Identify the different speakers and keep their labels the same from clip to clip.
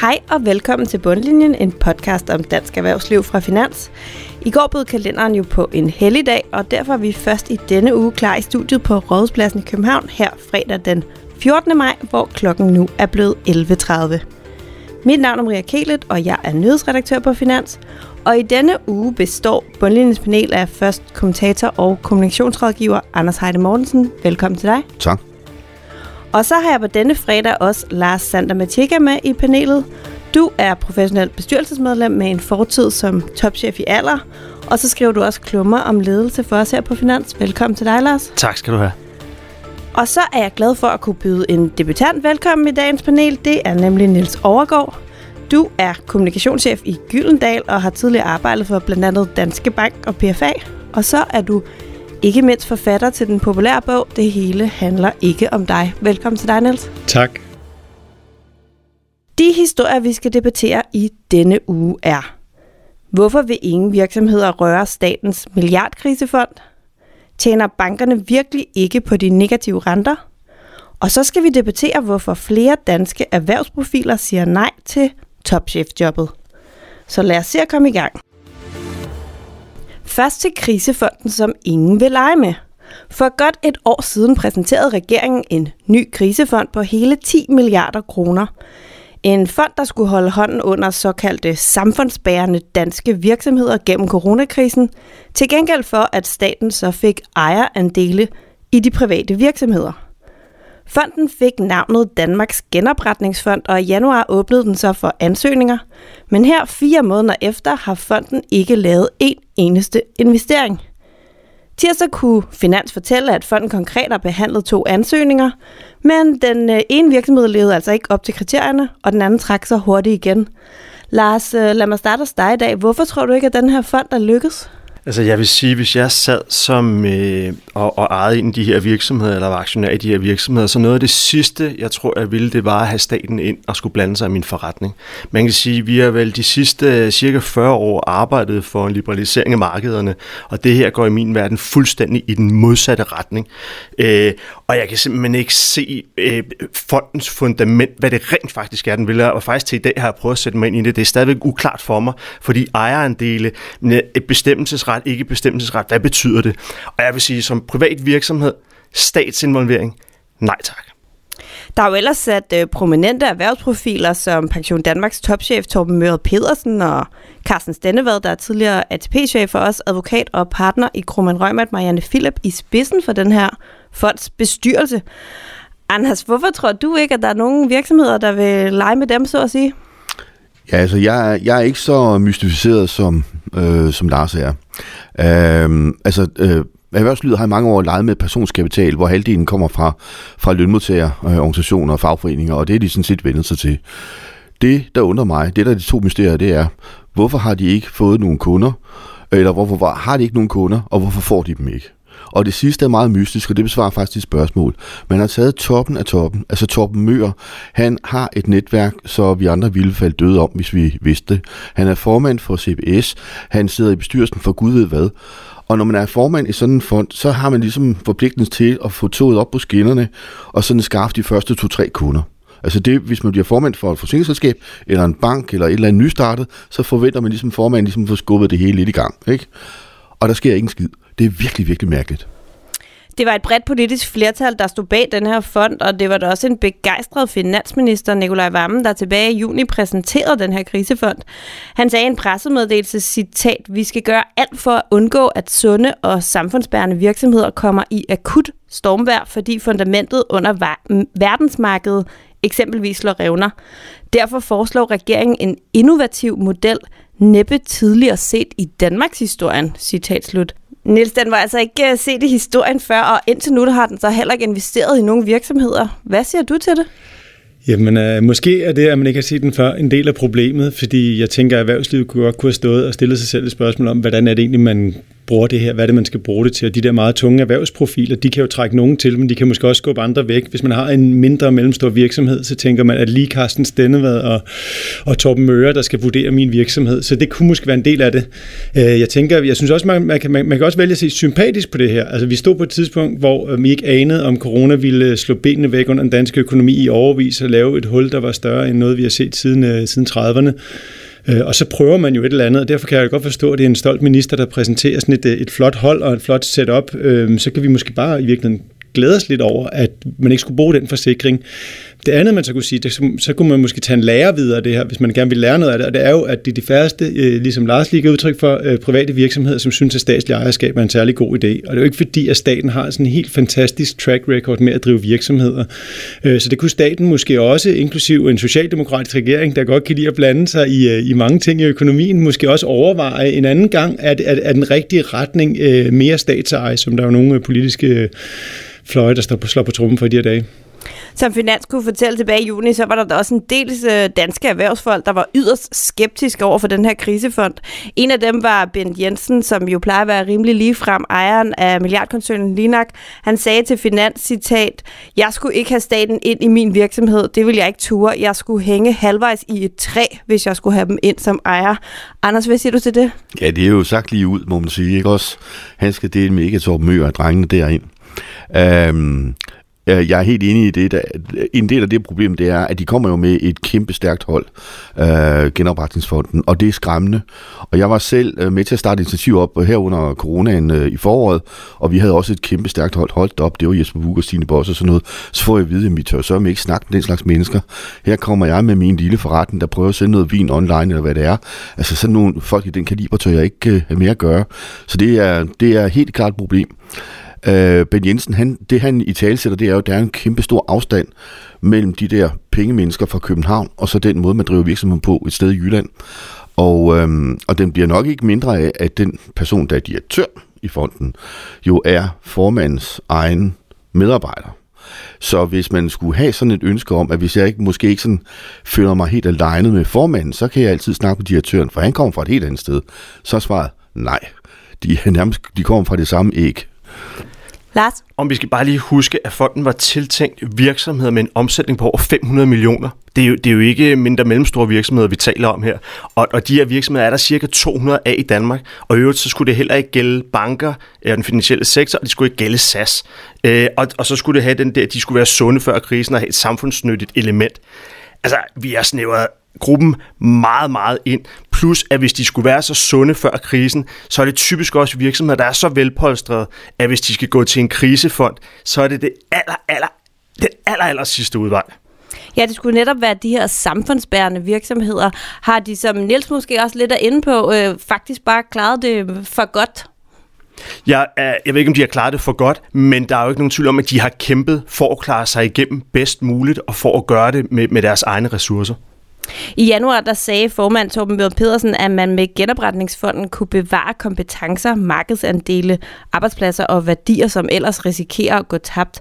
Speaker 1: Hej og velkommen til Bundlinjen, en podcast om dansk erhvervsliv fra Finans. I går bød kalenderen jo på en helligdag, og derfor er vi først i denne uge klar i studiet på Rådhuspladsen i København her fredag den 14. maj, hvor klokken nu er blevet 11.30. Mit navn er Maria Kelet, og jeg er nyhedsredaktør på Finans. Og i denne uge består Bundlinjens panel af først kommentator og kommunikationsrådgiver Anders Heide Mortensen. Velkommen til dig.
Speaker 2: Tak.
Speaker 1: Og så har jeg på denne fredag også Lars Sander Matika med i panelet. Du er professionel bestyrelsesmedlem med en fortid som topchef i alder, og så skriver du også klummer om ledelse for os her på Finans. Velkommen til dig, Lars.
Speaker 3: Tak skal du have.
Speaker 1: Og så er jeg glad for at kunne byde en debutant velkommen i dagens panel. Det er nemlig Nils Overgaard. Du er kommunikationschef i Gyldendal og har tidligere arbejdet for blandt andet Danske Bank og PFA. Og så er du ikke mindst forfatter til den populære bog Det hele handler ikke om dig. Velkommen til dig, Niels.
Speaker 4: Tak.
Speaker 1: De historier, vi skal debattere i denne uge er, hvorfor vil ingen virksomheder røre statens milliardkrisefond? Tjener bankerne virkelig ikke på de negative renter? Og så skal vi debattere, hvorfor flere danske erhvervsprofiler siger nej til topchefjobbet. Så lad os se at komme i gang. Først til krisefonden, som ingen vil lege med. For godt et år siden præsenterede regeringen en ny krisefond på hele 10 milliarder kroner. En fond, der skulle holde hånden under såkaldte samfundsbærende danske virksomheder gennem coronakrisen, til gengæld for, at staten så fik ejerandele i de private virksomheder. Fonden fik navnet Danmarks Genopretningsfond, og i januar åbnede den så for ansøgninger. Men her fire måneder efter har fonden ikke lavet en eneste investering. Tirsdag kunne Finans fortælle, at fonden konkret har behandlet to ansøgninger, men den øh, ene virksomhed levede altså ikke op til kriterierne, og den anden trak sig hurtigt igen. Lars, øh, lad mig starte hos dig i dag. Hvorfor tror du ikke, at den her fond er lykkes?
Speaker 3: Altså jeg vil sige, hvis jeg sad som øh, og, og ejede en af de her virksomheder, eller var aktionær i de her virksomheder, så noget af det sidste, jeg tror, jeg ville, det var at have staten ind og skulle blande sig i min forretning. Man kan sige, at vi har vel de sidste øh, cirka 40 år arbejdet for en liberalisering af markederne, og det her går i min verden fuldstændig i den modsatte retning. Øh, og jeg kan simpelthen ikke se øh, fondens fundament, hvad det rent faktisk er, den vil. Og faktisk til i dag har jeg prøvet at sætte mig ind i det. Det er stadigvæk uklart for mig, fordi ejerandele, et bestemmelsesret bestemmelsesret, ikke bestemmelsesret. Hvad betyder det? Og jeg vil sige, som privat virksomhed, statsinvolvering, nej tak.
Speaker 1: Der er jo ellers sat øh, prominente erhvervsprofiler som Pension Danmarks topchef Torben Møret Pedersen og Carsten Stennevad, der er tidligere ATP-chef for os, advokat og partner i Krumman Røgmat, Marianne Philip, i spidsen for den her fonds bestyrelse. Anders, hvorfor tror du ikke, at der er nogen virksomheder, der vil lege med dem, så at sige?
Speaker 2: Ja, altså jeg, jeg er ikke så mystificeret, som, øh, som Lars er. Øh, altså, øh, Erhvervslivet har i mange år leget med personskapital, hvor halvdelen kommer fra, fra lønmodtagerorganisationer øh, og fagforeninger, og det er de sådan set vendt sig til. Det, der undrer mig, det der er de to mysterier, det er, hvorfor har de ikke fået nogen kunder, eller hvorfor har de ikke nogen kunder, og hvorfor får de dem ikke? Og det sidste er meget mystisk, og det besvarer faktisk dit spørgsmål. Man har taget toppen af toppen, altså Torben Møger. Han har et netværk, så vi andre ville falde døde om, hvis vi vidste det. Han er formand for CBS. Han sidder i bestyrelsen for Gud ved hvad. Og når man er formand i sådan en fond, så har man ligesom forpligtelse til at få toget op på skinnerne, og sådan skaffe de første to-tre kunder. Altså det, hvis man bliver formand for et forsikringsselskab, eller en bank, eller et eller andet nystartet, så forventer man ligesom formand ligesom får skubbet det hele lidt i gang. Ikke? Og der sker ingen skid. Det er virkelig, virkelig mærkeligt.
Speaker 1: Det var et bredt politisk flertal, der stod bag den her fond, og det var da også en begejstret finansminister, Nikolaj Vammen, der tilbage i juni præsenterede den her krisefond. Han sagde i en pressemeddelelse, citat, vi skal gøre alt for at undgå, at sunde og samfundsbærende virksomheder kommer i akut stormvær, fordi fundamentet under verdensmarkedet eksempelvis slår revner. Derfor foreslår regeringen en innovativ model, næppe tidligere set i Danmarks historien, citat slut. Nils, den var altså ikke øh, set i historien før, og indtil nu har den så heller ikke investeret i nogen virksomheder. Hvad siger du til det?
Speaker 4: Jamen, øh, måske er det, at man ikke har set den før, en del af problemet, fordi jeg tænker, at erhvervslivet kunne godt kunne have stået og stillet sig selv et spørgsmål om, hvordan er det egentlig, man bruger det her, hvad er det, man skal bruge det til. Og de der meget tunge erhvervsprofiler, de kan jo trække nogen til, men de kan måske også skubbe andre væk. Hvis man har en mindre mellemstor virksomhed, så tænker man, at lige Carsten Stennevad og, og Torben Møre, der skal vurdere min virksomhed. Så det kunne måske være en del af det. Øh, jeg tænker, jeg synes også, man, man, kan, man, man kan også vælge at se sympatisk på det her. Altså, vi stod på et tidspunkt, hvor øh, vi ikke anede, om corona ville øh, slå benene væk under den danske økonomi i overvis og lave et hul, der var større end noget, vi har set siden, siden 30'erne. Øh, og så prøver man jo et eller andet, og derfor kan jeg godt forstå, at det er en stolt minister, der præsenterer sådan et, øh, et flot hold og et flot setup. Øh, så kan vi måske bare i virkeligheden glæde os lidt over, at man ikke skulle bruge den forsikring. Det andet, man så kunne sige, det, så, så kunne man måske tage en lærer videre af det her, hvis man gerne vil lære noget af det, og det er jo, at det er de færreste, øh, ligesom Lars lige udtryk for, øh, private virksomheder, som synes, at statslig ejerskab er en særlig god idé. Og det er jo ikke fordi, at staten har sådan en helt fantastisk track record med at drive virksomheder. Øh, så det kunne staten måske også, inklusiv en socialdemokratisk regering, der godt kan lide at blande sig i, øh, i mange ting i økonomien, måske også overveje en anden gang, at, at, at den rigtige retning øh, mere statseje, som der er jo nogle øh, politiske fløje, der står på, slår på trummen for de her dage.
Speaker 1: Som Finans kunne fortælle tilbage i juni, så var der også en del øh, danske erhvervsfolk, der var yderst skeptiske over for den her krisefond. En af dem var Bent Jensen, som jo plejer at være rimelig ligefrem ejeren af milliardkoncernen Linak. Han sagde til Finans, citat, jeg skulle ikke have staten ind i min virksomhed. Det vil jeg ikke ture. Jeg skulle hænge halvvejs i et træ, hvis jeg skulle have dem ind som ejer. Anders, hvad siger du til det?
Speaker 2: Ja, det er jo sagt lige ud, må man sige. Ikke også? Han skal dele med ikke Torben Mø og drengene derind. Øhm, øh, jeg er helt enig i det. Der, en del af det problem, det er, at de kommer jo med et kæmpe stærkt hold, øh, genopretningsfonden, og det er skræmmende. Og jeg var selv øh, med til at starte initiativ op her under coronaen øh, i foråret, og vi havde også et kæmpe stærkt hold holdt op. Det var Jesper Bug og Stine Boss og sådan noget. Så får jeg at vide, at vi tør så ikke snakke med den slags mennesker. Her kommer jeg med min lille forretning, der prøver at sende noget vin online, eller hvad det er. Altså sådan nogle folk i den kaliber tør jeg ikke øh, have mere at gøre. Så det er, det er helt klart et problem. Øh, ben Jensen, han, det han i tale sætter, det er jo, at der er en kæmpe stor afstand mellem de der pengemennesker fra København, og så den måde, man driver virksomheden på et sted i Jylland. Og, øhm, og den bliver nok ikke mindre af, at den person, der er direktør i fonden, jo er formandens egen medarbejder. Så hvis man skulle have sådan et ønske om, at hvis jeg ikke, måske ikke sådan føler mig helt alene med formanden, så kan jeg altid snakke med direktøren, for han kommer fra et helt andet sted. Så er svaret nej. De, er nærmest, de kommer fra det samme æg.
Speaker 1: Lars?
Speaker 3: Om vi skal bare lige huske, at fonden var tiltænkt virksomheder med en omsætning på over 500 millioner. Det er jo, det er jo ikke mindre mellemstore virksomheder, vi taler om her. Og, og de her virksomheder er der cirka 200 af i Danmark. Og i øvrigt, så skulle det heller ikke gælde banker eller den finansielle sektor, og det skulle ikke gælde SAS. Øh, og, og så skulle det have den der, de skulle være sunde før krisen og have et samfundsnyttigt element. Altså, vi er snævret gruppen meget, meget ind. Plus, at hvis de skulle være så sunde før krisen, så er det typisk også virksomheder, der er så velpolstrede, at hvis de skal gå til en krisefond, så er det det aller, aller, det aller, aller sidste udvej.
Speaker 1: Ja, det skulle netop være de her samfundsbærende virksomheder. Har de, som Niels måske også lidt er inde på, øh, faktisk bare klaret det for godt?
Speaker 3: Jeg, er, jeg ved ikke, om de har klaret det for godt, men der er jo ikke nogen tvivl om, at de har kæmpet for at klare sig igennem bedst muligt, og for at gøre det med, med deres egne ressourcer.
Speaker 1: I januar der sagde formand Torben Bjørn Pedersen, at man med genopretningsfonden kunne bevare kompetencer, markedsandele, arbejdspladser og værdier, som ellers risikerer at gå tabt.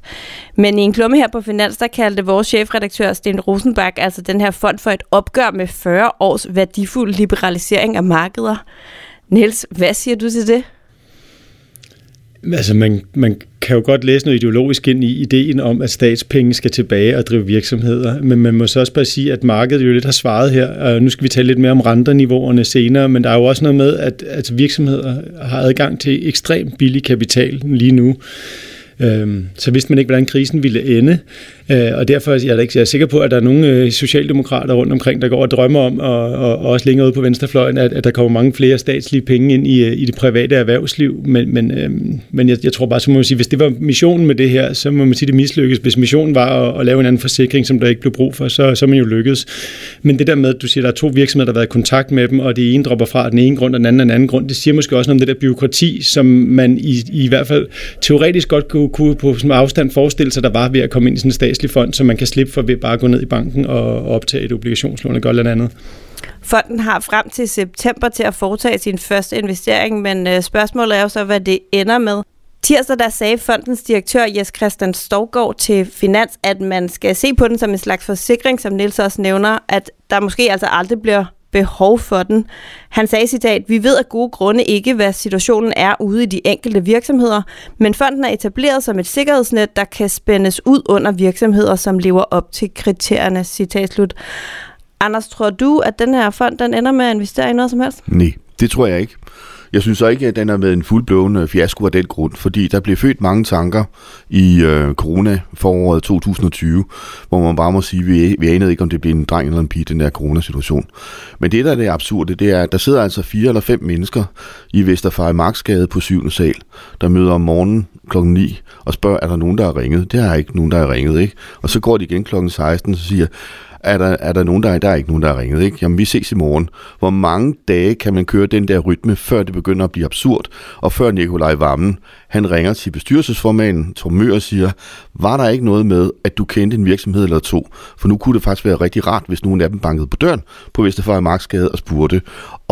Speaker 1: Men i en klumme her på Finans, der kaldte vores chefredaktør Sten Rosenberg altså den her fond for et opgør med 40 års værdifuld liberalisering af markeder. Niels, hvad siger du til det?
Speaker 4: Altså, man, man kan jo godt læse noget ideologisk ind i ideen om, at statspenge skal tilbage og drive virksomheder, men man må så også bare sige, at markedet jo lidt har svaret her, og nu skal vi tale lidt mere om renterniveauerne senere, men der er jo også noget med, at, at virksomheder har adgang til ekstremt billig kapital lige nu. Øh, så vidste man ikke, hvordan krisen ville ende. Øh, og derfor er jeg, ikke, jeg er sikker på, at der er nogle øh, socialdemokrater rundt omkring, der går og drømmer om, og, og, også længere ude på venstrefløjen, at, at der kommer mange flere statslige penge ind i, øh, i det private erhvervsliv. Men, men, øhm, men jeg, jeg tror bare, så må man sige, hvis det var missionen med det her, så må man sige, det mislykkes. Hvis missionen var at, at lave en anden forsikring, som der ikke blev brug for, så, så er man jo lykkedes. Men det der med, at du siger, at der er to virksomheder, der har været i kontakt med dem, og det ene dropper fra den ene grund, og den anden den anden grund, det siger måske også noget om det der byråkrati, som man i, i hvert fald teoretisk godt kunne, kunne på afstand forestille sig, der var ved at komme ind i sådan en statslig fond, så man kan slippe for ved bare at gå ned i banken og optage et obligationslån og gøre noget andet.
Speaker 1: Fonden har frem til september til at foretage sin første investering, men øh, spørgsmålet er jo så, hvad det ender med. Tirsdag der sagde fondens direktør Jes Christian Storgård til Finans, at man skal se på den som en slags forsikring, som Niels også nævner, at der måske altså aldrig bliver behov for den. Han sagde citat, vi ved af gode grunde ikke, hvad situationen er ude i de enkelte virksomheder, men fonden er etableret som et sikkerhedsnet, der kan spændes ud under virksomheder, som lever op til kriterierne. Citat slut. Anders, tror du, at den her fond den ender med at investere i noget som helst?
Speaker 2: Nej, det tror jeg ikke. Jeg synes så ikke, at den er med en fuldblående fiasko af den grund, fordi der blev født mange tanker i øh, corona-foråret 2020, hvor man bare må sige, at vi, vi anede ikke, om det bliver en dreng eller en pige, den der coronasituation. Men det, der er det absurde, det er, at der sidder altså fire eller fem mennesker i Vesterfejl Marksgade på 7. sal, der møder om morgenen klokken 9 og spørger, er der nogen, der har ringet? Det er ikke nogen, der har ringet, ikke? Og så går de igen klokken 16 og siger, er der, er der nogen, der, der er ikke nogen, der har ringet, ikke? Jamen, vi ses i morgen. Hvor mange dage kan man køre den der rytme, før det begynder at blive absurd, og før Nikolaj Vammen, han ringer til bestyrelsesformanden, Tom og siger, var der ikke noget med, at du kendte en virksomhed eller to? For nu kunne det faktisk være rigtig rart, hvis nogen af dem bankede på døren på Vesterfejl Marksgade og spurgte,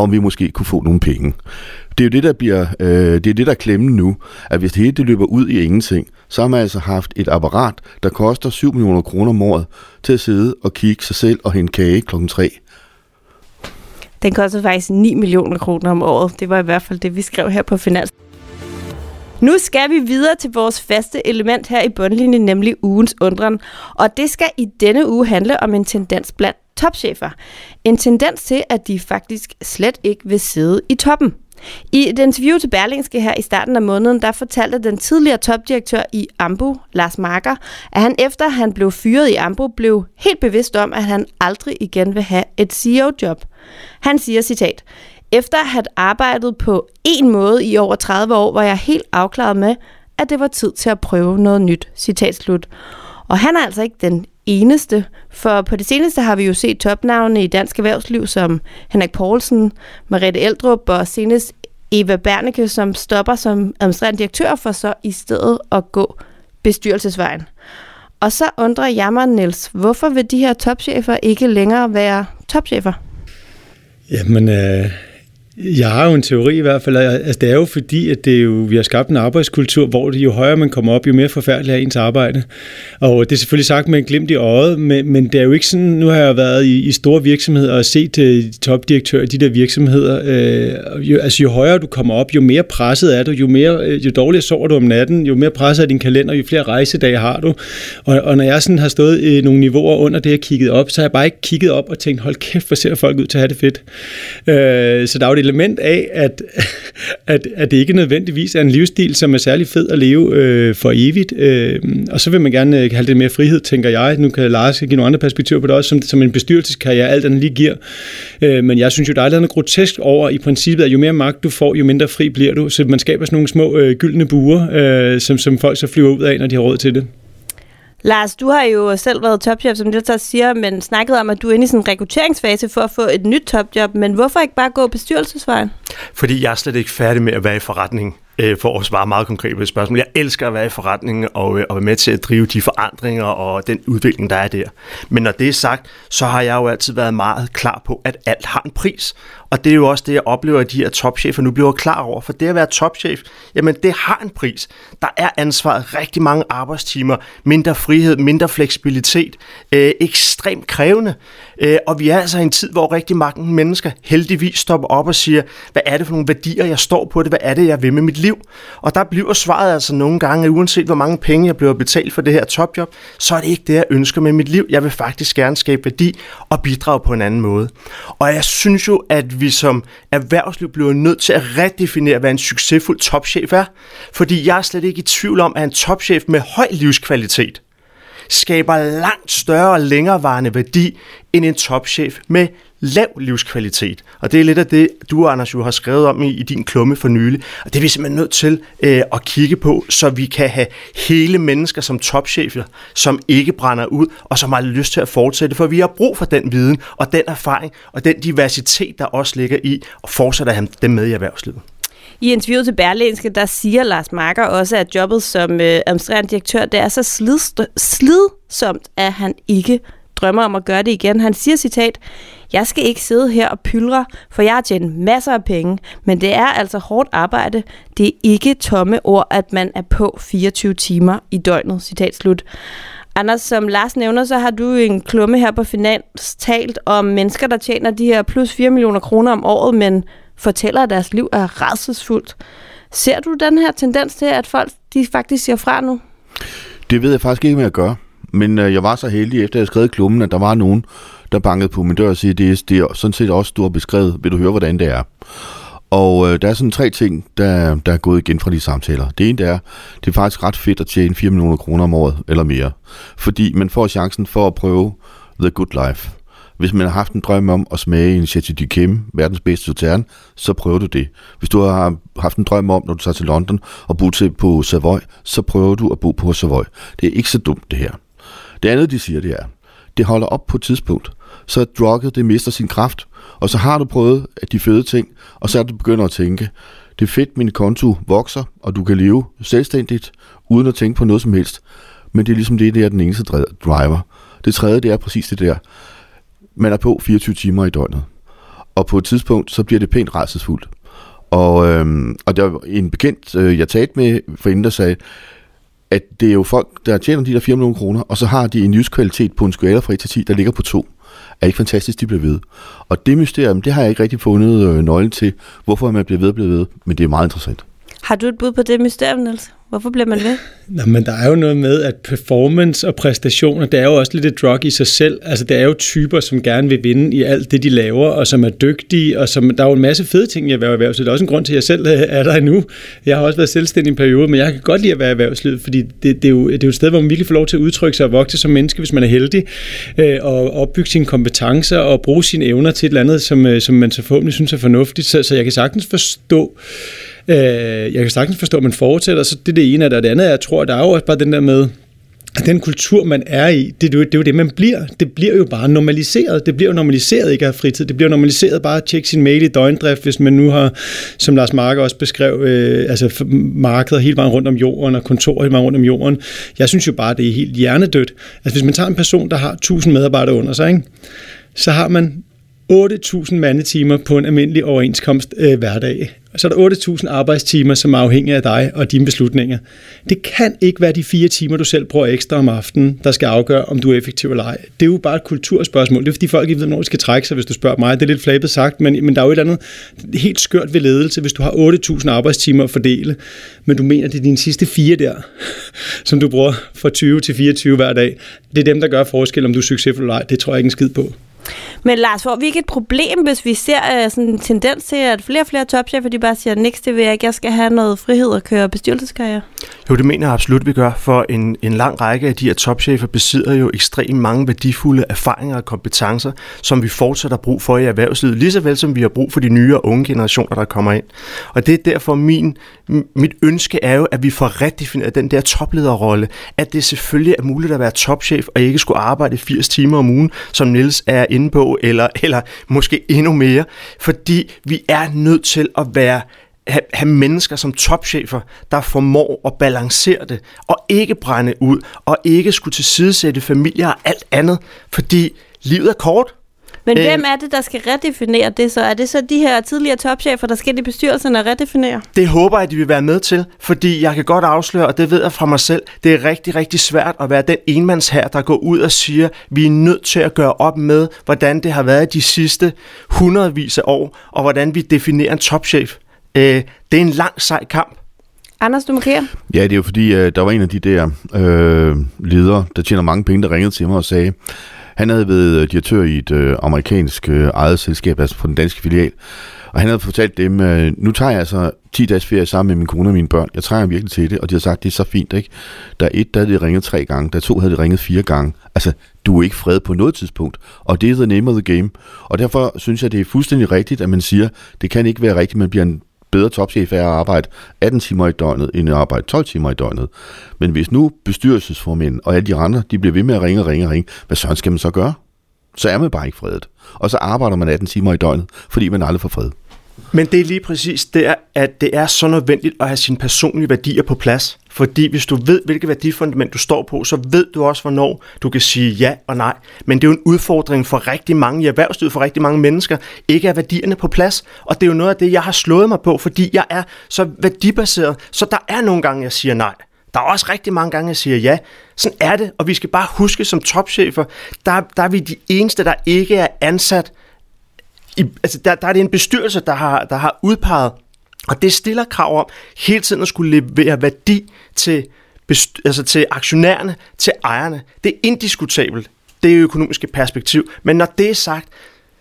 Speaker 2: om vi måske kunne få nogle penge. Det er jo det, der bliver, øh, det er det, der klemmer nu, at hvis det hele det løber ud i ingenting, så har man altså haft et apparat, der koster 7 millioner kroner om året, til at sidde og kigge sig selv og hente kage klokken 3.
Speaker 1: Den koster faktisk 9 millioner kroner om året. Det var i hvert fald det, vi skrev her på Finans. Nu skal vi videre til vores faste element her i bundlinjen, nemlig ugens undren. Og det skal i denne uge handle om en tendens blandt topchefer. En tendens til, at de faktisk slet ikke vil sidde i toppen. I et interview til Berlingske her i starten af måneden, der fortalte den tidligere topdirektør i Ambu, Lars Marker, at han efter han blev fyret i Ambu, blev helt bevidst om, at han aldrig igen vil have et CEO-job. Han siger citat, efter at have arbejdet på en måde i over 30 år, var jeg helt afklaret med, at det var tid til at prøve noget nyt. Citat slut. Og han er altså ikke den eneste, for på det seneste har vi jo set topnavne i dansk erhvervsliv som Henrik Poulsen, Mariette Eldrup og senest Eva Berneke, som stopper som administrerende direktør for så i stedet at gå bestyrelsesvejen. Og så undrer jeg mig, Niels, hvorfor vil de her topchefer ikke længere være topchefer?
Speaker 4: Jamen, øh, jeg har jo en teori i hvert fald. Altså, det er jo fordi, at det er jo, vi har skabt en arbejdskultur, hvor det, jo højere man kommer op, jo mere forfærdeligt er ens arbejde. Og det er selvfølgelig sagt med en glimt i øjet, men, men det er jo ikke sådan, nu har jeg været i, i store virksomheder og set uh, topdirektører i de der virksomheder. Uh, jo, altså jo højere du kommer op, jo mere presset er du, jo, mere, øh, jo dårligere sover du om natten, jo mere presset er din kalender, jo flere rejsedage har du. Og, og når jeg sådan har stået i nogle niveauer under det, jeg kigget op, så har jeg bare ikke kigget op og tænkt, hold kæft, hvor ser folk ud til at have det fedt. Uh, så der er jo det element af, at, at, at det ikke nødvendigvis er en livsstil, som er særlig fed at leve øh, for evigt. Øh, og så vil man gerne øh, have lidt mere frihed, tænker jeg. Nu kan Lars give nogle andre perspektiver på det også, som, som en bestyrelseskarriere alt andet lige giver. Øh, men jeg synes jo, der er noget grotesk over i princippet, at jo mere magt du får, jo mindre fri bliver du. Så man skaber sådan nogle små øh, gyldne buer, øh, som, som folk så flyver ud af, når de har råd til det.
Speaker 1: Lars, du har jo selv været topchef, som du siger, men snakket om, at du er inde i sådan en rekrutteringsfase for at få et nyt topjob. Men hvorfor ikke bare gå bestyrelsesvejen?
Speaker 3: Fordi jeg er slet ikke færdig med at være i forretning øh, for at svare meget konkret på et spørgsmål. Jeg elsker at være i forretningen og, øh, og være med til at drive de forandringer og den udvikling, der er der. Men når det er sagt, så har jeg jo altid været meget klar på, at alt har en pris. Og det er jo også det, jeg oplever, at de her topchefer nu bliver klar over. For det at være topchef, jamen det har en pris. Der er ansvaret rigtig mange arbejdstimer, mindre frihed, mindre fleksibilitet, øh, ekstremt krævende. Øh, og vi er altså i en tid, hvor rigtig mange mennesker heldigvis stopper op og siger, hvad er det for nogle værdier, jeg står på det, hvad er det, jeg vil med mit liv? Og der bliver svaret altså nogle gange, at uanset hvor mange penge jeg bliver betalt for det her topjob, så er det ikke det, jeg ønsker med mit liv. Jeg vil faktisk gerne skabe værdi og bidrage på en anden måde. Og jeg synes jo, at vi som erhvervsliv bliver nødt til at redefinere, hvad en succesfuld topchef er. Fordi jeg er slet ikke i tvivl om, at en topchef med høj livskvalitet skaber langt større og længerevarende værdi end en topchef med lav livskvalitet. Og det er lidt af det, du, Anders, jo har skrevet om i, i din klumme for nylig. Og det er vi simpelthen nødt til øh, at kigge på, så vi kan have hele mennesker som topchefer, som ikke brænder ud, og som har lyst til at fortsætte, for vi har brug for den viden, og den erfaring, og den diversitet, der også ligger i, og fortsætter have dem med i erhvervslivet.
Speaker 1: I interviewet til Berlingske, der siger Lars Marker også, at jobbet som øh, administrerende direktør, det er så slidsomt, at han ikke drømmer om at gøre det igen. Han siger citat, jeg skal ikke sidde her og pyldre, for jeg har tjent masser af penge, men det er altså hårdt arbejde. Det er ikke tomme ord, at man er på 24 timer i døgnet. Citat slut. Anders, som Lars nævner, så har du en klumme her på Finans talt om mennesker, der tjener de her plus 4 millioner kroner om året, men fortæller, at deres liv er rædselsfuldt. Ser du den her tendens til, at folk de faktisk siger fra nu?
Speaker 2: Det ved jeg faktisk ikke, hvad jeg gør. Men øh, jeg var så heldig, efter jeg skrev klummen, at der var nogen, der bankede på min dør og siger, det er, det er sådan set også, du har beskrevet. Vil du høre, hvordan det er? Og øh, der er sådan tre ting, der, der er gået igen fra de samtaler. Det ene er, det er faktisk ret fedt at tjene 4 millioner kroner om året eller mere. Fordi man får chancen for at prøve the good life. Hvis man har haft en drøm om at smage en Chateau du Kim, verdens bedste sauterne, så prøver du det. Hvis du har haft en drøm om, når du tager til London og bo til på Savoy, så prøver du at bo på Savoy. Det er ikke så dumt, det her. Det andet, de siger, det er, det holder op på et tidspunkt. Så drugget, det mister sin kraft. Og så har du prøvet at de fede ting, og så er du begynder at tænke, det er fedt, min konto vokser, og du kan leve selvstændigt, uden at tænke på noget som helst. Men det er ligesom det, det er den eneste driver. Det tredje, det er præcis det der. Man er på 24 timer i døgnet. Og på et tidspunkt, så bliver det pænt rejsesfuldt. Og, øhm, og der var en bekendt, øh, jeg talte med for inden, der sagde, at det er jo folk, der tjener de der 4 millioner kroner, og så har de en livskvalitet på en skala fra 1 til 10, der ligger på 2. Er ikke fantastisk, de bliver ved. Og det mysterium, det har jeg ikke rigtig fundet øh, nøglen til, hvorfor man bliver ved og bliver ved, men det er meget interessant.
Speaker 1: Har du et bud på det mysterium, Niels? Hvorfor bliver man ved?
Speaker 4: Nå, men der er jo noget med, at performance og præstationer, det er jo også lidt et drug i sig selv. Altså, det er jo typer, som gerne vil vinde i alt det, de laver, og som er dygtige, og som, der er jo en masse fede ting i erhvervslivet. Der er også en grund til, at jeg selv øh, er der endnu. Jeg har også været selvstændig i en periode, men jeg kan godt lide at være erhvervslivet, fordi det, det, er jo, det er jo et sted, hvor man virkelig får lov til at udtrykke sig og vokse som menneske, hvis man er heldig, øh, og opbygge sine kompetencer og bruge sine evner til et eller andet, som, øh, som man så forhåbentlig synes er fornuftigt. Så, så jeg kan sagtens forstå, Øh, jeg kan sagtens forstå, at man fortsætter, så det det ene det. Og det andet er, jeg tror, der er jo også bare den der med, den kultur, man er i, det, det, det er jo det, man bliver. Det bliver jo bare normaliseret. Det bliver jo normaliseret ikke at have fritid. Det bliver normaliseret bare at tjekke sin mail i døgndrift, hvis man nu har, som Lars Marker også beskrev, øh, altså markeder hele vejen rundt om jorden og kontorer hele vejen rundt om jorden. Jeg synes jo bare, det er helt hjernedødt. Altså hvis man tager en person, der har 1000 medarbejdere under sig, ikke? så har man 8.000 mandetimer på en almindelig overenskomst øh, hver dag. Så er der 8.000 arbejdstimer, som er afhængige af dig og dine beslutninger. Det kan ikke være de fire timer, du selv bruger ekstra om aftenen, der skal afgøre, om du er effektiv eller ej. Det er jo bare et kulturspørgsmål. Det er fordi folk ikke ved, hvornår de skal trække sig, hvis du spørger mig. Det er lidt flabet sagt, men, men der er jo et andet helt skørt ved ledelse, hvis du har 8.000 arbejdstimer at fordele, men du mener, det er dine sidste fire der, som du bruger fra 20 til 24 hver dag. Det er dem, der gør forskel, om du er succesfuld eller ej. Det tror jeg ikke en skid på.
Speaker 1: Men Lars, får vi ikke et problem, hvis vi ser uh, sådan en tendens til, at flere og flere topchefer, de bare siger, næste det vil jeg ikke, jeg skal have noget frihed og køre bestyrelseskarriere?
Speaker 3: Jo, det mener jeg absolut, vi gør, for en, en lang række af de her topchefer besidder jo ekstremt mange værdifulde erfaringer og kompetencer, som vi fortsat har brug for i erhvervslivet, lige så vel som vi har brug for de nye og unge generationer, der kommer ind. Og det er derfor min, mit ønske er jo, at vi får redefineret den der toplederrolle, at det selvfølgelig er muligt at være topchef og ikke skulle arbejde 80 timer om ugen, som Niels er inde på, eller, eller måske endnu mere, fordi vi er nødt til at være have, have mennesker som topchefer, der formår at balancere det, og ikke brænde ud, og ikke skulle tilsidesætte familier og alt andet, fordi livet er kort.
Speaker 1: Men øh, hvem er det, der skal redefinere det så? Er det så de her tidligere topchefer, der skal i bestyrelsen at redefinere?
Speaker 3: Det håber jeg, at de vil være med til, fordi jeg kan godt afsløre, og det ved jeg fra mig selv, det er rigtig, rigtig svært at være den enmands her, der går ud og siger, vi er nødt til at gøre op med, hvordan det har været de sidste hundredvis af år, og hvordan vi definerer en topchef. Øh, det er en lang, sej kamp.
Speaker 1: Anders, du markerer?
Speaker 2: Ja, det er jo fordi, øh, der var en af de der øh, ledere, der tjener mange penge, der ringede til mig og sagde, han havde været øh, direktør i et øh, amerikansk øh, eget selskab, altså på den danske filial, og han havde fortalt dem, øh, nu tager jeg altså 10 dages ferie sammen med min kone og mine børn. Jeg trænger virkelig til det, og de har sagt, det er så fint, ikke? Der er et, der havde de ringet tre gange, der to havde de ringet fire gange. Altså, du er ikke fred på noget tidspunkt, og det er the name of the game. Og derfor synes jeg, det er fuldstændig rigtigt, at man siger, det kan ikke være rigtigt, man bliver en bedre topchef er at arbejde 18 timer i døgnet, end at arbejde 12 timer i døgnet. Men hvis nu bestyrelsesformænd og alle de andre, de bliver ved med at ringe og ringe og ringe, hvad så skal man så gøre? Så er man bare ikke fredet. Og så arbejder man 18 timer i døgnet, fordi man aldrig får fred.
Speaker 3: Men det er lige præcis der, at det er så nødvendigt at have sine personlige værdier på plads. Fordi hvis du ved, hvilket værdifundament du står på, så ved du også, hvornår du kan sige ja og nej. Men det er jo en udfordring for rigtig mange i erhvervslivet, for rigtig mange mennesker, ikke er værdierne på plads. Og det er jo noget af det, jeg har slået mig på, fordi jeg er så værdibaseret. Så der er nogle gange, jeg siger nej. Der er også rigtig mange gange, jeg siger ja. Sådan er det, og vi skal bare huske som topchefer, der, der er vi de eneste, der ikke er ansat. I, altså der, der er det en bestyrelse, der har, der har udpeget, og det stiller krav om hele tiden at skulle levere værdi til, altså til aktionærerne, til ejerne. Det er indiskutabelt, det økonomiske perspektiv. Men når det er sagt,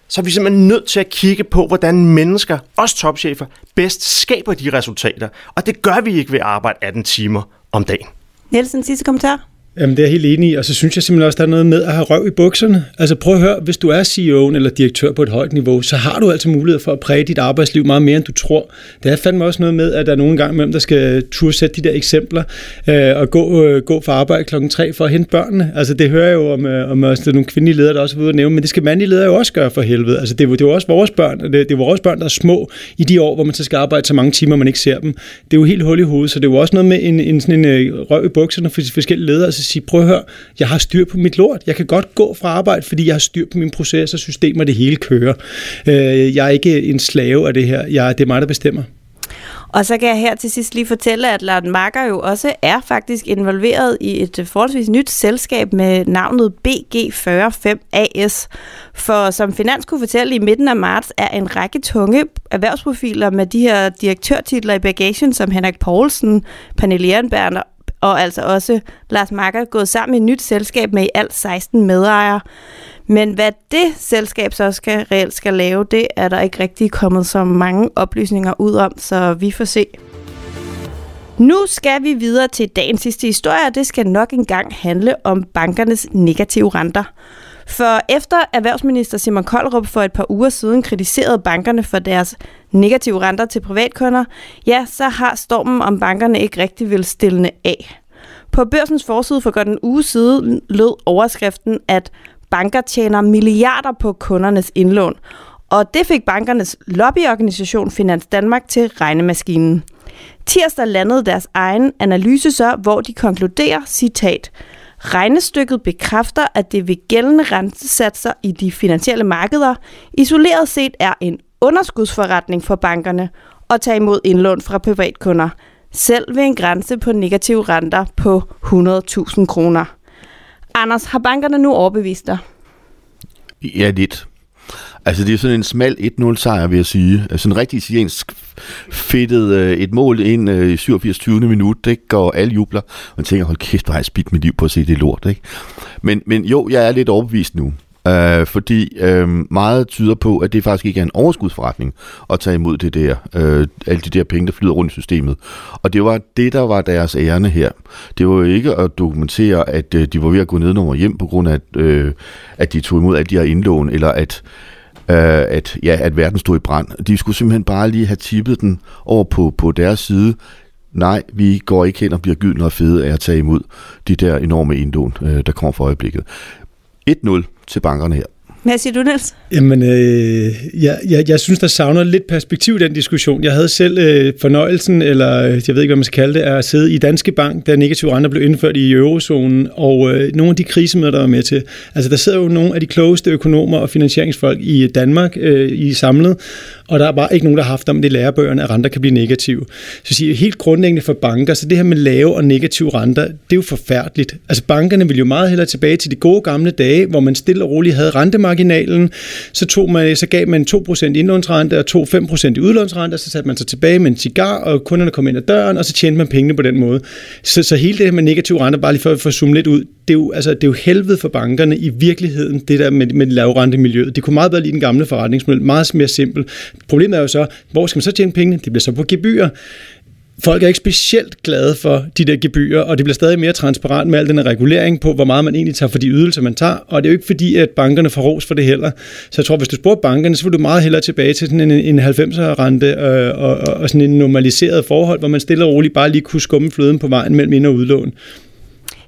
Speaker 3: så er vi simpelthen nødt til at kigge på, hvordan mennesker, også topchefer, bedst skaber de resultater. Og det gør vi ikke ved at arbejde 18 timer om dagen.
Speaker 1: Nielsen, sidste kommentar?
Speaker 4: Jamen, det er jeg helt enig i, og så synes jeg simpelthen også, der er noget med at have røv i bukserne. Altså prøv at høre, hvis du er CEO'en eller direktør på et højt niveau, så har du altså mulighed for at præge dit arbejdsliv meget mere, end du tror. Det er fandme også noget med, at der er nogle gange mellem, der skal tursætte de der eksempler øh, og gå, øh, gå for arbejde klokken 3 for at hente børnene. Altså det hører jeg jo om, øh, om også, der er nogle kvindelige ledere, der også er ude at nævne, men det skal mandlige ledere jo også gøre for helvede. Altså det er, det er jo også vores børn, det, det er vores børn, der er små i de år, hvor man så skal arbejde så mange timer, man ikke ser dem. Det er jo helt hul i hovedet, så det er jo også noget med en, en, sådan en øh, røv i bukserne for forskellige ledere, så sige, prøv at høre, jeg har styr på mit lort. Jeg kan godt gå fra arbejde, fordi jeg har styr på min proces og system, systemer, det hele kører. Øh, jeg er ikke en slave af det her. Jeg, det er mig, der bestemmer.
Speaker 1: Og så kan jeg her til sidst lige fortælle, at Lars Marker jo også er faktisk involveret i et øh, forholdsvis nyt selskab med navnet BG45 AS. For som Finans kunne fortælle i midten af marts, er en række tunge erhvervsprofiler med de her direktørtitler i bagagen, som Henrik Poulsen, Pernille og altså også Lars Marker gået sammen i et nyt selskab med i alt 16 medejere. Men hvad det selskab så skal, reelt skal lave, det er der ikke rigtig kommet så mange oplysninger ud om, så vi får se. Nu skal vi videre til dagens sidste historie, og det skal nok engang handle om bankernes negative renter. For efter erhvervsminister Simon Koldrup for et par uger siden kritiserede bankerne for deres negative renter til privatkunder, ja, så har stormen om bankerne ikke rigtig vil stille af. På børsens forside for godt en uge siden lød overskriften, at banker tjener milliarder på kundernes indlån. Og det fik bankernes lobbyorganisation Finans Danmark til regnemaskinen. Tirsdag landede deres egen analyse så, hvor de konkluderer, citat, Regnestykket bekræfter, at det ved gældende rentesatser i de finansielle markeder isoleret set er en underskudsforretning for bankerne at tage imod indlån fra privatkunder, selv ved en grænse på negative renter på 100.000 kroner. Anders, har bankerne nu overbevist dig?
Speaker 2: Ja, lidt. Altså, det er sådan en smal 1-0 sejr, vil jeg sige. Altså, en rigtig italiensk fedtet øh, et mål ind øh, i 87. 20. minut, det går alle jubler, og man tænker, hold kæft, hvor har jeg spidt mit liv på at se det lort, ikke? Men, men jo, jeg er lidt overbevist nu. Øh, fordi øh, meget tyder på, at det faktisk ikke er en overskudsforretning at tage imod det der, øh, alle de der penge, der flyder rundt i systemet. Og det var det, der var deres ærne her. Det var jo ikke at dokumentere, at øh, de var ved at gå ned nummer hjem på grund af, øh, at de tog imod alle de her indlån, eller at øh, at, ja, at verden stod i brand. De skulle simpelthen bare lige have tippet den over på, på deres side. Nej, vi går ikke hen og bliver gyldne og fede af at tage imod de der enorme indlån, øh, der kommer for øjeblikket. 1-0 til bankerne her.
Speaker 1: Hvad siger du, Niels?
Speaker 4: Jamen, øh, jeg, jeg, jeg synes, der savner lidt perspektiv i den diskussion. Jeg havde selv øh, fornøjelsen, eller øh, jeg ved ikke, hvad man skal kalde det, at sidde i Danske Bank, da negative renter blev indført i eurozonen, og øh, nogle af de krisemøder, der var med til. Altså, der sidder jo nogle af de klogeste økonomer og finansieringsfolk i Danmark øh, i samlet, og der er bare ikke nogen, der har haft om det i lærebøgerne, at renter kan blive negative. Så siger helt grundlæggende for banker, så det her med lave og negative renter, det er jo forfærdeligt. Altså bankerne vil jo meget hellere tilbage til de gode gamle dage, hvor man stille og roligt havde rentemarginalen, så, tog man, så gav man 2% indlånsrente og 2-5% i udlånsrente, og så satte man sig tilbage med en cigar, og kunderne kom ind ad døren, og så tjente man pengene på den måde. Så, så hele det her med negative renter, bare lige for at zoome lidt ud, det er jo, altså, det er jo helvede for bankerne i virkeligheden, det der med, med lavrentemiljøet. Det kunne meget bedre lide den gamle forretningsmodel, meget mere simpel. Problemet er jo så, hvor skal man så tjene pengene? Det bliver så på gebyrer. Folk er ikke specielt glade for de der gebyrer, og det bliver stadig mere transparent med al den her regulering på, hvor meget man egentlig tager for de ydelser, man tager. Og det er jo ikke fordi, at bankerne får ros for det heller. Så jeg tror, hvis du spørger bankerne, så vil du meget hellere tilbage til sådan en, en 90'er-rente øh, og, og, og sådan en normaliseret forhold, hvor man stille og roligt bare lige kunne skumme fløden på vejen mellem ind- og udlån.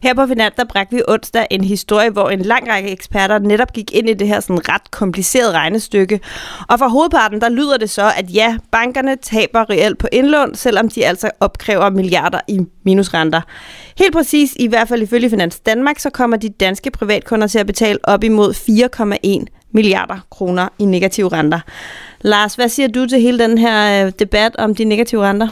Speaker 1: Her på Finans, der bragte vi onsdag en historie, hvor en lang række eksperter netop gik ind i det her sådan ret komplicerede regnestykke. Og for hovedparten, der lyder det så, at ja, bankerne taber reelt på indlån, selvom de altså opkræver milliarder i minusrenter. Helt præcis, i hvert fald ifølge Finans Danmark, så kommer de danske privatkunder til at betale op imod 4,1 milliarder kroner i negative renter. Lars, hvad siger du til hele den her øh, debat om de negative renter?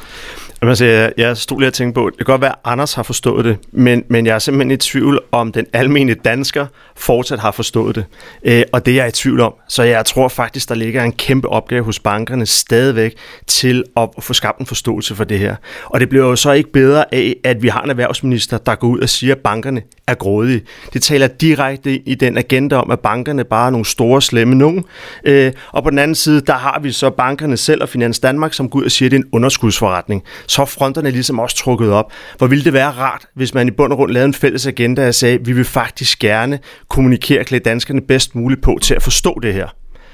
Speaker 3: Jamen, altså, jeg, jeg stod lige og tænkte på, det kan godt være, at Anders har forstået det, men, men jeg er simpelthen i tvivl om, den almindelige dansker fortsat har forstået det. Øh, og det er jeg i tvivl om. Så jeg tror faktisk, der ligger en kæmpe opgave hos bankerne stadigvæk til at få skabt en forståelse for det her. Og det bliver jo så ikke bedre af, at vi har en erhvervsminister, der går ud og siger, at bankerne er grådige. Det taler direkte i den agenda om, at bankerne bare er nogle store, slemme nogen. Øh, og på den anden side, der har vi så bankerne selv og Finans Danmark, som går ud og siger, at det er en underskudsforretning så er fronterne ligesom også trukket op. Hvor ville det være rart, hvis man i bund og grund lavede en fælles agenda og sagde, at vi vil faktisk gerne kommunikere klæde danskerne bedst muligt på til at forstå det her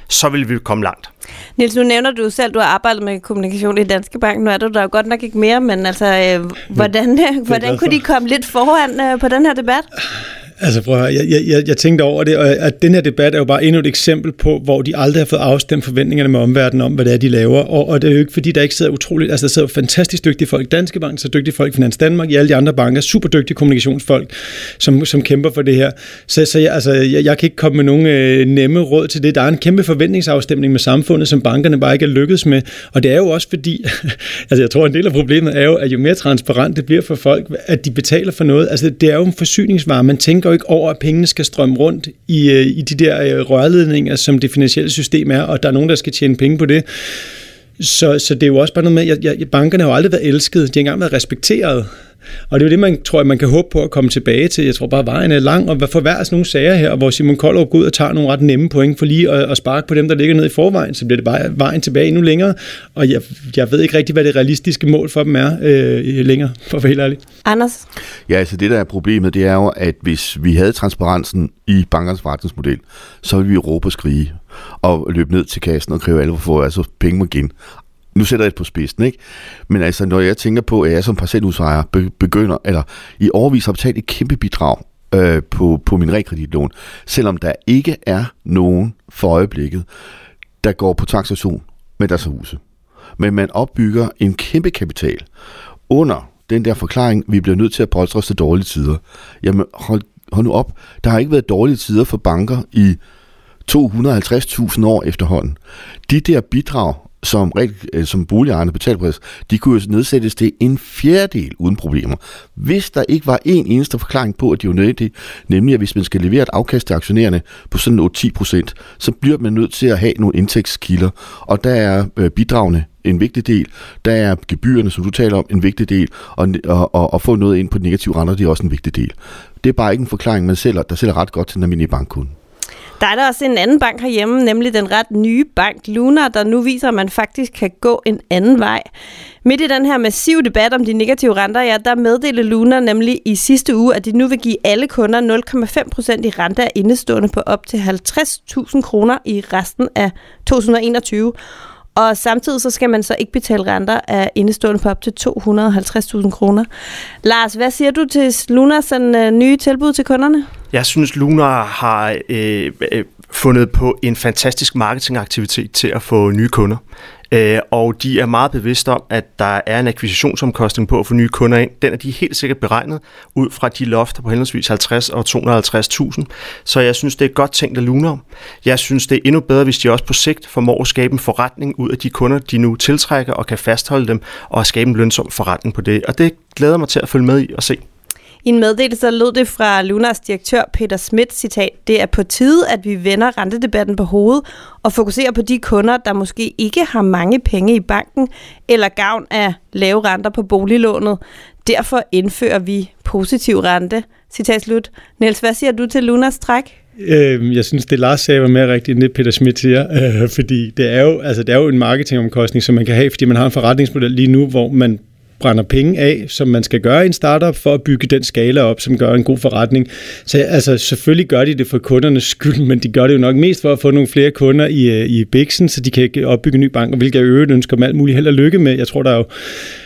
Speaker 3: så vil vi komme langt.
Speaker 1: Niels, nu nævner du selv, du har arbejdet med kommunikation i Danske Bank. Nu er du der jo godt nok ikke mere, men altså, øh, hvordan, hvordan kunne de komme lidt foran øh, på den her debat?
Speaker 4: Altså prøv at høre, jeg, jeg, jeg tænkte over det, og at den her debat er jo bare endnu et eksempel på, hvor de aldrig har fået afstemt forventningerne med omverdenen om, hvad det er, de laver. Og, og det er jo ikke, fordi der ikke sidder utroligt, altså der sidder fantastisk dygtige folk i Danske Bank, så dygtige folk i Finans Danmark, i alle de andre banker, super dygtige kommunikationsfolk, som, som kæmper for det her. Så, så jeg, altså, jeg, jeg kan ikke komme med nogen øh, nemme råd til det. Der er en kæmpe forventningsafstemning med samfundet, som bankerne bare ikke er lykkedes med. Og det er jo også fordi, altså jeg tror, en del af problemet er jo, at jo mere transparent det bliver for folk, at de betaler for noget. Altså det er jo en forsyningsvare. Man tænker jo ikke over, at pengene skal strømme rundt i, øh, i de der øh, rørledninger, som det finansielle system er, og der er nogen, der skal tjene penge på det. Så, så det er jo også bare noget med, at jeg, bankerne har jo aldrig været elsket, de har engang været respekteret. Og det er jo det, man tror, man kan håbe på at komme tilbage til. Jeg tror bare, at vejen er lang, og for hver sådan nogle sager her, hvor Simon Koldrup går ud og tager nogle ret nemme point for lige at, at sparke på dem, der ligger ned i forvejen, så bliver det bare vejen tilbage endnu længere. Og jeg, jeg ved ikke rigtig, hvad det realistiske mål for dem er øh, længere, for at være helt ærlig.
Speaker 1: Anders?
Speaker 2: Ja, altså det, der er problemet, det er jo, at hvis vi havde transparensen i bankernes forretningsmodel, så ville vi råbe og skrige og løbe ned til kassen og kræve alvor for altså penge igen nu sætter jeg det på spidsen, ikke? Men altså, når jeg tænker på, at jeg som parcelhusejer begynder, eller i overvis har betalt et kæmpe bidrag øh, på, på min rekreditlån, selvom der ikke er nogen for øjeblikket, der går på taxation med deres huse. Men man opbygger en kæmpe kapital under den der forklaring, vi bliver nødt til at polstre os til dårlige tider. Jamen, hold, hold nu op. Der har ikke været dårlige tider for banker i 250.000 år efterhånden. De der bidrag, som, øh, som boligejerne betalte de kunne jo nedsættes til en fjerdedel uden problemer. Hvis der ikke var en eneste forklaring på, at de var nødvendige, nemlig at hvis man skal levere et afkast til aktionærerne på sådan 8-10 procent, så bliver man nødt til at have nogle indtægtskilder, og der er øh, bidragene en vigtig del, der er gebyrerne, som du taler om, en vigtig del, og, og, og, og få noget ind på negative renter, det er også en vigtig del. Det er bare ikke en forklaring, man sælger, der sælger ret godt til den almindelige bankkunde.
Speaker 1: Der er der også en anden bank herhjemme, nemlig den ret nye bank Luna, der nu viser, at man faktisk kan gå en anden vej. Midt i den her massive debat om de negative renter, ja, der meddelte Luna nemlig i sidste uge, at de nu vil give alle kunder 0,5% i rente af indestående på op til 50.000 kroner i resten af 2021. Og samtidig så skal man så ikke betale renter af indestående på op til 250.000 kroner. Lars, hvad siger du til Lunas sådan, uh, nye tilbud til kunderne?
Speaker 3: Jeg synes, Luna har øh, øh, fundet på en fantastisk marketingaktivitet til at få nye kunder. Øh, og de er meget bevidste om, at der er en akquisitionsomkostning på at få nye kunder ind. Den er de helt sikkert beregnet ud fra de lofter på henholdsvis 50 og 250.000. Så jeg synes, det er godt tænkt af Lunar. Jeg synes, det er endnu bedre, hvis de også på sigt formår at skabe en forretning ud af de kunder, de nu tiltrækker og kan fastholde dem og skabe en lønsom forretning på det. Og det glæder mig til at følge med i og se.
Speaker 1: I en meddelelse lød det fra Lunas direktør Peter Schmidt, citat, det er på tide, at vi vender rentedebatten på hovedet og fokuserer på de kunder, der måske ikke har mange penge i banken eller gavn af lave renter på boliglånet. Derfor indfører vi positiv rente. Citat slut. Niels, hvad siger du til Lunas træk?
Speaker 4: Øh, jeg synes, det Lars sagde var mere rigtigt, end det Peter Schmidt siger, øh, fordi det er, jo, altså, det er jo en marketingomkostning, som man kan have, fordi man har en forretningsmodel lige nu, hvor man brænder penge af, som man skal gøre i en startup, for at bygge den skala op, som gør en god forretning. Så altså, selvfølgelig gør de det for kundernes skyld, men de gør det jo nok mest for at få nogle flere kunder i, øh, i Bixen, så de kan opbygge en ny bank, og hvilket jeg øvrigt ønsker dem alt muligt held og lykke med. Jeg tror, der er jo,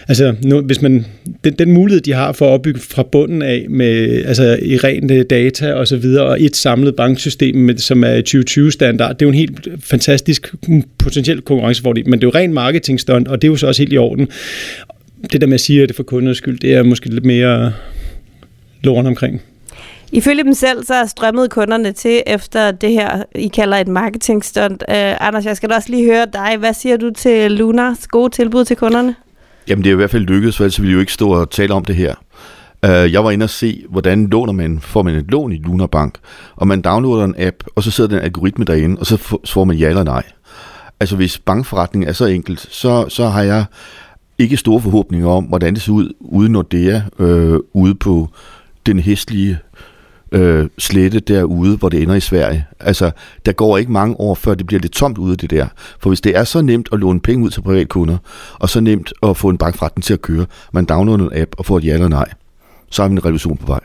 Speaker 4: altså, nu, hvis man, den, den mulighed, de har for at opbygge fra bunden af, med, altså, i rent øh, data og så videre, og et samlet banksystem, med, som er 2020-standard, det er jo en helt fantastisk potentiel konkurrencefordel, men det er jo rent marketingstunt, og det er jo så også helt i orden det der med at sige, at det er for kundernes skyld, det er måske lidt mere låren omkring.
Speaker 1: Ifølge dem selv, så er strømmet kunderne til efter det her, I kalder et marketingstunt. Uh, Anders, jeg skal da også lige høre dig. Hvad siger du til Lunas gode tilbud til kunderne?
Speaker 2: Jamen det er i hvert fald lykkedes, for ellers ville vi jo ikke stå og tale om det her. Uh, jeg var inde og se, hvordan låner man, får man et lån i Luna Bank, og man downloader en app, og så sidder den algoritme derinde, og så får man ja eller nej. Altså hvis bankforretningen er så enkelt, så, så har jeg ikke store forhåbninger om, hvordan det ser ud uden Nordea, øh, ude på den hestlige øh, slette derude, hvor det ender i Sverige. Altså, der går ikke mange år, før det bliver lidt tomt ude det der. For hvis det er så nemt at låne penge ud til privatkunder, og så nemt at få en bankforretning til at køre, man downloader en app og får et ja eller nej, så er vi en revision på vej.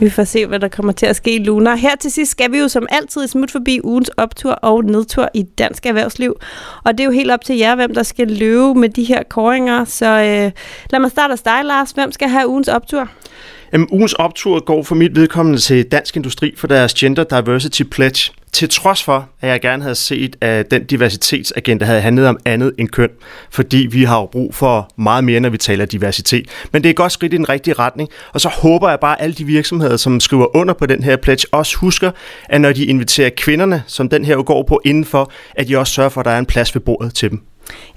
Speaker 1: Vi får se, hvad der kommer til at ske i Luna. Her til sidst skal vi jo som altid smutte forbi ugens optur og nedtur i dansk erhvervsliv. Og det er jo helt op til jer, hvem der skal løbe med de her koringer. Så øh, lad mig starte hos dig, Lars. Hvem skal have ugens optur?
Speaker 3: Jamen, ugens optur går for mit vedkommende til Dansk Industri for deres Gender Diversity Pledge. Til trods for, at jeg gerne havde set, at den diversitetsagenda havde handlet om andet end køn, fordi vi har jo brug for meget mere, når vi taler diversitet. Men det er et godt skridt i den rigtige retning, og så håber jeg bare, at alle de virksomheder, som skriver under på den her pledge, også husker, at når de inviterer kvinderne, som den her jo går på indenfor, at de også sørger for, at der er en plads ved bordet til dem.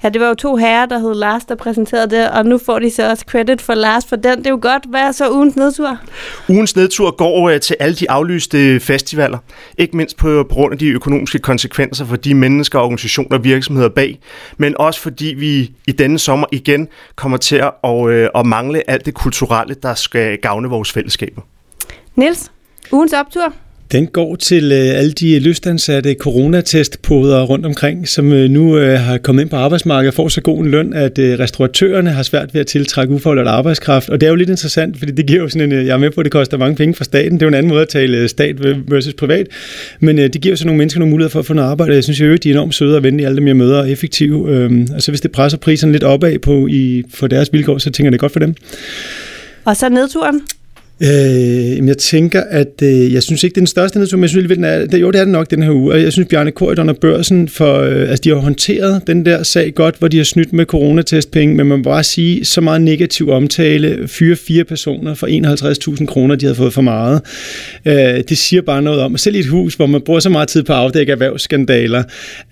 Speaker 1: Ja, det var jo to herrer, der hed Lars, der præsenterede det, og nu får de så også credit for Lars for den. Det er jo godt. Hvad er så ugens nedtur?
Speaker 3: Ugens nedtur går til alle de aflyste festivaler. Ikke mindst på grund af de økonomiske konsekvenser for de mennesker, organisationer og virksomheder bag, men også fordi vi i denne sommer igen kommer til at, øh, at mangle alt det kulturelle, der skal gavne vores fællesskaber.
Speaker 1: Niels, ugens optur?
Speaker 4: Den går til øh, alle de lystansatte coronatestpoder rundt omkring, som øh, nu øh, har kommet ind på arbejdsmarkedet og får så god en løn, at restauratørerne har svært ved at tiltrække ufaglært arbejdskraft. Og det er jo lidt interessant, fordi det giver jo sådan en, jeg er med på, at det koster mange penge for staten. Det er jo en anden måde at tale stat versus privat. Men det giver jo så nogle mennesker nogle muligheder for at få noget arbejde. Jeg synes jo, de er enormt søde og venlige, alle dem jeg møder, og effektive. Øhm, og så hvis det presser priserne lidt opad på i, for deres vilkår, så tænker jeg, det er godt for dem.
Speaker 1: Og så nedturen?
Speaker 4: Øh, jeg tænker, at øh, jeg synes ikke, det er den største nedtur, men jeg synes den er, jo, det er det nok den her uge. Og jeg synes, Bjarne Korydon og Børsen, for, øh, altså, de har håndteret den der sag godt, hvor de har snydt med coronatestpenge, men man må bare sige, så meget negativ omtale, fyre fire personer for 51.000 kroner, de havde fået for meget. Øh, det siger bare noget om, at selv i et hus, hvor man bruger så meget tid på at afdække erhvervsskandaler,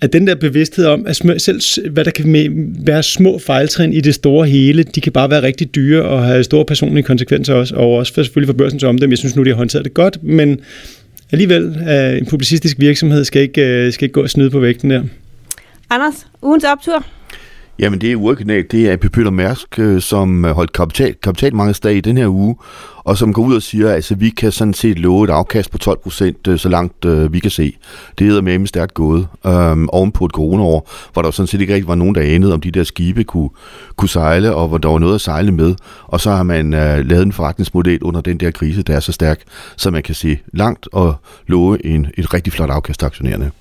Speaker 4: at den der bevidsthed om, at selv hvad der kan være små fejltrin i det store hele, de kan bare være rigtig dyre og have store personlige konsekvenser også, og også for selvfølgelig for børsens omdømme. Jeg synes nu, de har håndteret det godt, men alligevel, uh, en publicistisk virksomhed skal ikke, uh, skal ikke gå og snyde på vægten der.
Speaker 1: Anders, ugens optur?
Speaker 2: Jamen det er uoriginalt. Det er AP Peter Mærsk, øh, som holdt kapital, kapitalmarkedsdag i den her uge, og som går ud og siger, at altså, vi kan sådan set love et afkast på 12 procent, øh, så langt øh, vi kan se. Det hedder med stærkt gået. Øhm, oven på et coronaår, hvor der sådan set ikke rigtig var nogen, der anede, om de der skibe kunne, kunne sejle, og hvor der var noget at sejle med. Og så har man øh, lavet en forretningsmodel under den der krise, der er så stærk, så man kan se langt og love en, et rigtig flot afkast aktionærerne.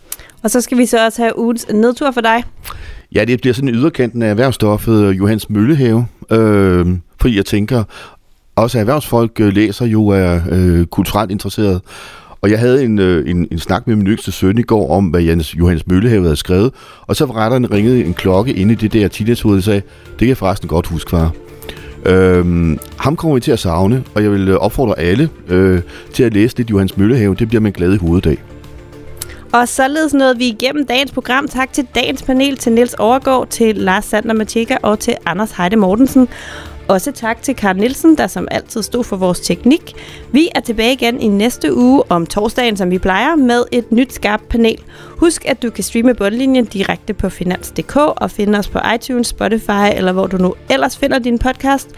Speaker 1: Og så skal vi så også have ugens nedtur for dig.
Speaker 2: Ja, det bliver sådan yderkanten af erhvervsstoffet Johans Møllehave. Øh, fordi jeg tænker, også erhvervsfolk øh, læser jo er øh, kulturelt interesseret. Og jeg havde en, øh, en, en snak med min yngste søn i går om, hvad Jens, Johannes Møllehave havde skrevet. Og så retteren ringede en klokke inde i det der teenagehoved og sagde, det kan jeg forresten godt huske, far. Øhm, ham kommer vi til at savne, og jeg vil øh, opfordre alle øh, til at læse lidt Johannes Møllehave. Det bliver man glad i hovedet af.
Speaker 1: Og således nåede vi igennem dagens program. Tak til dagens panel, til Niels Overgaard, til Lars Sander Matika og til Anders Heide Mortensen. Også tak til Karl Nielsen, der som altid stod for vores teknik. Vi er tilbage igen i næste uge om torsdagen, som vi plejer, med et nyt skarpt panel. Husk, at du kan streame bundlinjen direkte på finans.dk og finde os på iTunes, Spotify eller hvor du nu ellers finder din podcast.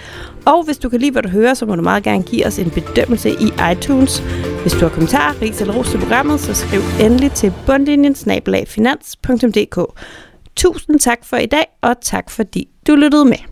Speaker 1: Og hvis du kan lide, hvad du hører, så må du meget gerne give os en bedømmelse i iTunes. Hvis du har kommentarer, ris eller ros til programmet, så skriv endelig til bundlinjen snabelagfinans.dk. Tusind tak for i dag, og tak fordi du lyttede med.